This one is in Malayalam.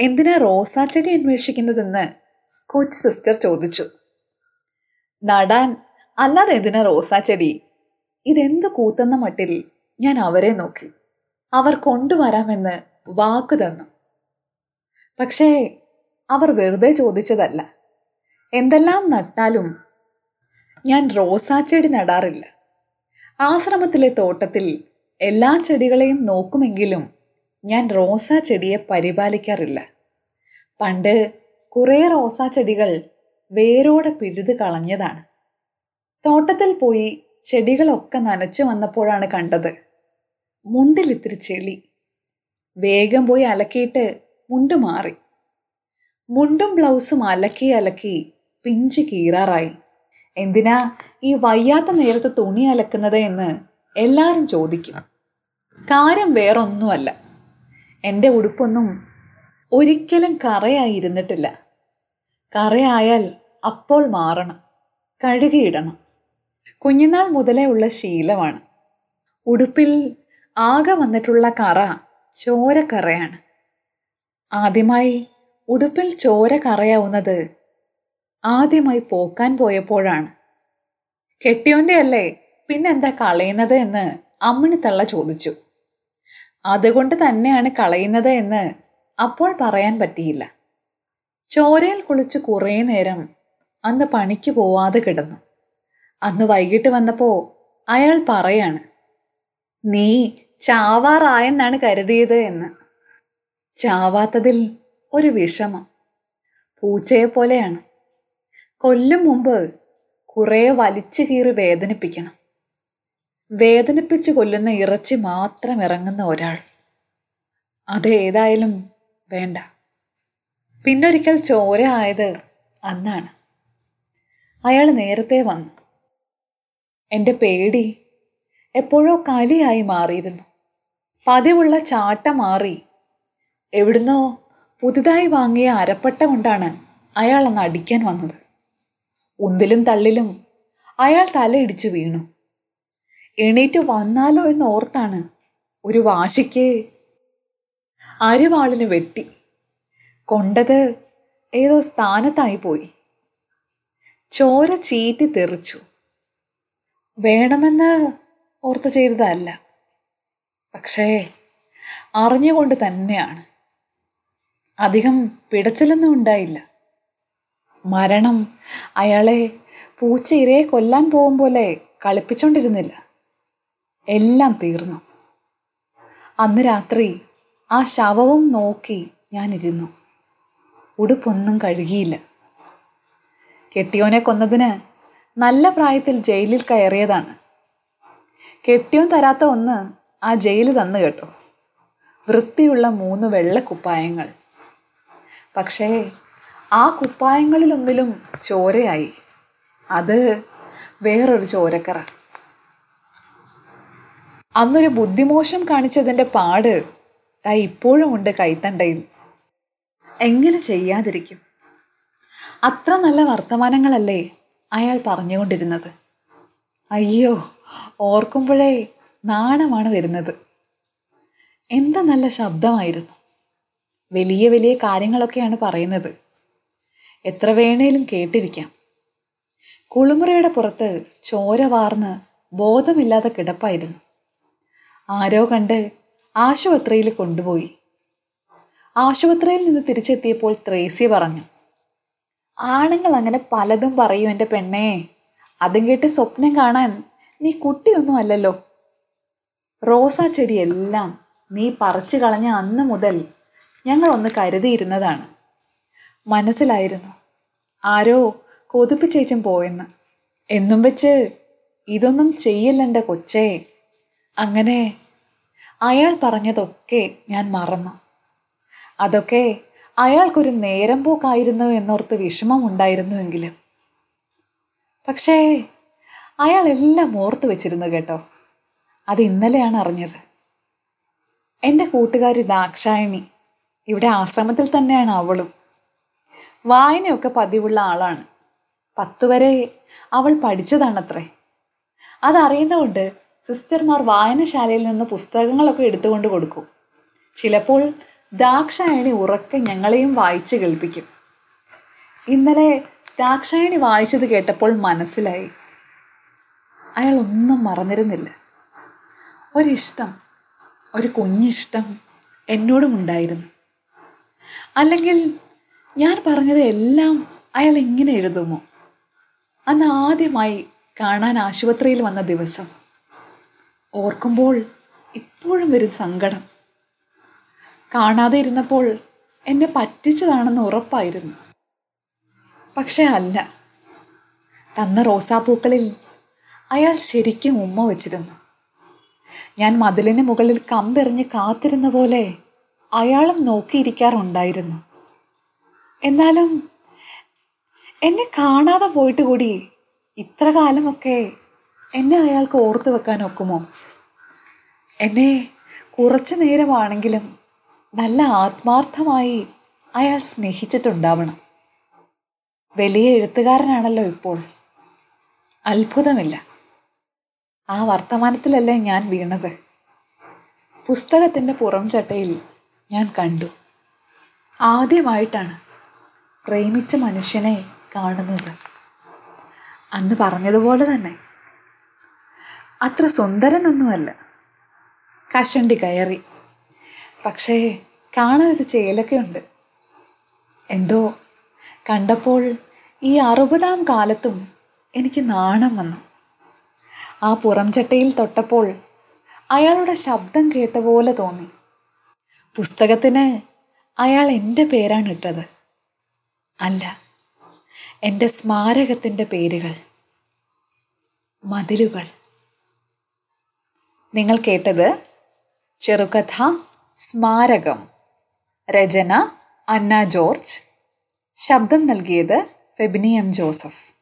എന്തിനാ റോസാച്ചെടി അന്വേഷിക്കുന്നതെന്ന് കോച്ച് സിസ്റ്റർ ചോദിച്ചു. നടാൻ അല്ലാതെ എന്തിനാ റോസാച്ചെടി ഇതെന്ത് കൂത്തെന്ന മട്ടിൽ ഞാൻ അവരെ നോക്കി. അവർ കൊണ്ടുവരാമെന്ന് വാക്ക് തന്നു. പക്ഷേ അവർ വെറുതെ ചോദിച്ചതല്ല. എന്തെല്ലാം നട്ടാലും ഞാൻ റോസാച്ചെടി നടാറില്ല. ആശ്രമത്തിലെ തോട്ടത്തിൽ എല്ലാ ചെടികളെയും നോക്കുമെങ്കിലും ഞാൻ റോസാ ചെടിയെ പരിപാലിക്കാറില്ല. പണ്ട് കുറേ റോസാ ചെടികൾ വേരോടെ പിഴുത് കളഞ്ഞതാണ്. തോട്ടത്തിൽ പോയി ചെടികളൊക്കെ നനച്ചു വന്നപ്പോഴാണ് കണ്ടത്. മുണ്ടിലിത്തിരി ചെളി. വേഗം പോയി അലക്കിയിട്ട് മുണ്ട് മാറി. മുണ്ടും ബ്ലൗസും അലക്കി അലക്കി പിഞ്ച് കീറാറായി. എന്തിനാ ഈ വയ്യാത്ത നേരത്ത് തുണി അലക്കുന്നത് എന്ന് എല്ലാവരും ചോദിക്കും. കാര്യം വേറൊന്നുമല്ല. എന്റെ ഉടുപ്പൊന്നും ഒരിക്കലും കറയായിരുന്നിട്ടില്ല കറയായാൽ അപ്പോൾ മാറണം കഴുകിയിടണം. കുഞ്ഞുനാൾ മുതലേ ഉള്ള ശീലമാണ്. ഉടുപ്പിൽ ആകെ വന്നിട്ടുള്ള കറ ചോരക്കറയാണ്. ആദ്യമായി ഉടുപ്പിൽ ചോര കറയാവുന്നത് ആദ്യമായി പോക്കാൻ പോയപ്പോഴാണ്. കെട്ടിയോന്റെ അല്ലേ പിന്നെന്താ കളയുന്നത് എന്ന് അമ്മിണിത്തള്ള ചോദിച്ചു. അതുകൊണ്ട് തന്നെയാണ് കളയുന്നത് എന്ന് അപ്പോൾ പറയാൻ പറ്റിയില്ല. ചോരയിൽ കുളിച്ച് കുറേ നേരം അന്ന് പണിക്ക് പോവാതെ കിടന്നു. അന്ന് വൈകിട്ട് വന്നപ്പോൾ അയാൾ പറയാണ് നീ ചാവാറായെന്നാണ് കരുതിയത് എന്ന്. ചാവാത്തതിൽ ഒരു വിഷമം. പൂച്ചയെ പോലെയാണ്. കൊല്ലും മുമ്പ് കുറേ വലിച്ചു കീറി വേദനിപ്പിക്കണം. വേദനിപ്പിച്ച് കൊല്ലുന്ന ഇറച്ചി മാത്രം ഇറങ്ങുന്ന ഒരാൾ. അത് ഏതായാലും വേണ്ട. പിന്നൊരിക്കൽ ചോര ആയത് അന്നാണ്. അയാൾ നേരത്തെ വന്നു. എന്റെ പേടി എപ്പോഴോ കലിയായി മാറിയിരുന്നു. പതിവുള്ള ചാട്ട മാറി. എവിടുന്നോ പുതുതായി വാങ്ങിയ അരപ്പട്ട കൊണ്ടാണ് അയാൾ അന്ന് അടിക്കാൻ വന്നത്. ഉന്തിലും തള്ളിലും അയാൾ തലയിടിച്ച് വീണു. എണീറ്റ് വന്നാലോ എന്ന് ഓർത്താണ്. ഒരു വാശിക്ക് അരിവാളിന് വെട്ടി. കൊണ്ടത് ഏതോ സ്ഥാനത്തായി പോയി. ചോര ചീറ്റി തെറിച്ചു. വേണമെന്ന് ഓർത്ത് ചെയ്തതല്ല. പക്ഷേ അറിഞ്ഞുകൊണ്ട് തന്നെയാണ്. അധികം പിടച്ചിലൊന്നും ഉണ്ടായില്ല. മരണം അയാളെ പൂച്ച ഇരയെ കൊല്ലാൻ പോകും പോലെ കളിപ്പിച്ചോണ്ടിരുന്നില്ല. എല്ലാം തീർന്നു. അന്ന് രാത്രി ആ ശവവും നോക്കി ഞാനിരുന്നു. ഉടുപ്പൊന്നും കഴുകിയില്ല. കെട്ടിയോനെ കൊന്നതിന് നല്ല പ്രായത്തിൽ ജയിലിൽ കയറിയതാണ്. കെട്ടിയോൻ തരാത്ത ഒന്ന് ആ ജയിൽ തന്നു കേട്ടോ. വൃത്തിയുള്ള മൂന്ന് വെള്ള കുപ്പായങ്ങൾ. പക്ഷേ ആ കുപ്പായങ്ങളിലൊന്നിലും ചോരയായി. അത് വേറൊരു ചോരക്കറ. അന്നൊരു ബുദ്ധിമോശം കാണിച്ചതിന്റെ പാട് ആ ഇപ്പോഴും ഉണ്ട് കൈത്തണ്ടയിൽ. എങ്ങനെ ചെയ്യാതിരിക്കും? അത്ര നല്ല വർത്തമാനങ്ങളല്ലേ അയാൾ പറഞ്ഞുകൊണ്ടിരുന്നത്. അയ്യോ ഓർക്കുമ്പോഴേ നാണമാണ് വരുന്നത്. എന്താ നല്ല ശബ്ദമായിരുന്നു. വലിയ വലിയ കാര്യങ്ങളൊക്കെയാണ് പറയുന്നത്. എത്ര വേണേലും കേട്ടിരിക്കാം. കുളിമുറയുടെ പുറത്ത് ചോര വാർന്ന് ബോധമില്ലാതെ കിടപ്പായിരുന്നു. ആരോ കണ്ട് ആശുപത്രിയിൽ കൊണ്ടുപോയി. ആശുപത്രിയിൽ നിന്ന് തിരിച്ചെത്തിയപ്പോൾ ത്രേസി പറഞ്ഞു ആണുങ്ങൾ അങ്ങനെ പലതും പറയൂ എന്റെ പെണ്ണേ. അതും കേട്ട് സ്വപ്നം കാണാൻ നീ കുട്ടിയൊന്നും അല്ലല്ലോ. റോസാ ചെടിയെല്ലാം നീ പറിച്ചു കളഞ്ഞ അന്ന് മുതൽ ഞങ്ങൾ ഒന്ന് കരുതിയിരുന്നതാണ്. മനസ്സിലായിരുന്നു ആരോ കൊതിപ്പിച്ചേച്ചും പോയെന്ന്. എന്നും വെച്ച് ഇതൊന്നും ചെയ്യല്ലേ കൊച്ചേ. അങ്ങനെ അയാൾ പറഞ്ഞതൊക്കെ ഞാൻ മറന്നു. അതൊക്കെ അയാൾക്കൊരു നേരം പോക്കായിരുന്നു എന്നോർത്ത് വിഷമമുണ്ടായിരുന്നുവെങ്കിലും പക്ഷേ അയാൾ എല്ലാം ഓർത്ത് വെച്ചിരുന്നു കേട്ടോ. അത് ഇന്നലെയാണ് അറിഞ്ഞത്. എന്റെ കൂട്ടുകാരി ദാക്ഷായണി ഇവിടെ ആശ്രമത്തിൽ തന്നെയാണ് അവളും. വായനയൊക്കെ പതിവുള്ള ആളാണ്. പത്ത് വരെ അവൾ പഠിച്ചതാണത്രേ. അതറിയുന്നതുകൊണ്ട് സിസ്റ്റർമാർ വായനശാലയിൽ നിന്ന് പുസ്തകങ്ങളൊക്കെ എടുത്തുകൊണ്ട് കൊടുക്കും. ചിലപ്പോൾ ദാക്ഷായണി ഉറക്കെ ഞങ്ങളെയും വായിച്ച് കേൾപ്പിക്കും. ഇന്നലെ ദാക്ഷായണി വായിച്ചത് കേട്ടപ്പോൾ മനസ്സിലായി. അയാൾ ഒന്നും മറന്നിരുന്നില്ല. ഒരിഷ്ടം ഒരു കുഞ്ഞിഷ്ടം എന്നോടും ഉണ്ടായിരുന്നു. അല്ലെങ്കിൽ ഞാൻ പറഞ്ഞത് എല്ലാം അയാൾ ഇങ്ങനെ എഴുതുമോ? അന്ന് ആദ്യമായി കാണാൻ ആശുപത്രിയിൽ വന്ന ദിവസം ഓർക്കുമ്പോൾ ഇപ്പോഴും വരും സങ്കടം. കാണാതെ ഇരുന്നപ്പോൾ എന്നെ പറ്റിച്ചതാണെന്ന് ഉറപ്പായിരുന്നു. പക്ഷെ അല്ല. തന്ന റോസാപ്പൂക്കളിൽ അയാൾ ശരിക്കും ഉമ്മ വച്ചിരുന്നു. ഞാൻ മതിലിന് മുകളിൽ കമ്പെറിഞ്ഞ് കാത്തിരുന്ന പോലെ അയാളും നോക്കിയിരിക്കാറുണ്ടായിരുന്നു. എന്നാലും എന്നെ കാണാതെ പോയിട്ട് കൂടി ഇത്ര കാലമൊക്കെ എന്നെ അയാൾക്ക് ഓർത്ത് വെക്കാൻ ഒക്കുമോ? എന്നെ കുറച്ചു നേരമാണെങ്കിലും നല്ല ആത്മാർത്ഥമായി അയാൾ സ്നേഹിച്ചിട്ടുണ്ടാവണം. വലിയ എഴുത്തുകാരനാണല്ലോ ഇപ്പോൾ. അത്ഭുതമില്ല. ആ വർത്തമാനത്തിലല്ലേ ഞാൻ വീണത്? പുസ്തകത്തിന്റെ പുറംചട്ടയിൽ ഞാൻ കണ്ടു. ആദ്യമായിട്ടാണ് പ്രേമിച്ച മനുഷ്യനെ കാണുന്നത്. അന്ന് പറഞ്ഞതുപോലെ തന്നെ. അത്ര സുന്ദരനൊന്നുമല്ല. കഷണ്ടി കയറി. പക്ഷേ കാണാൻ ഒരു ചേലൊക്കെ എന്തോ കണ്ടപ്പോൾ ഈ അറുപതാം കാലത്തും എനിക്ക് നാണം വന്നു. ആ പുറംചട്ടയിൽ തൊട്ടപ്പോൾ അയാളുടെ ശബ്ദം കേട്ട പോലെ തോന്നി. പുസ്തകത്തിന് അയാൾ എന്റെ പേരാണ് ഇട്ടത്. അല്ല എന്റെ സ്മാരകത്തിന്റെ പേരുകൾ. മതിലുകൾ. നിങ്ങൾ കേട്ടത് ചെറുകഥ സ്മാരകം. രചന അന്ന ജോർജ്. ശബ്ദം നൽകിയത് ഫെബിനിയം ജോസഫ്.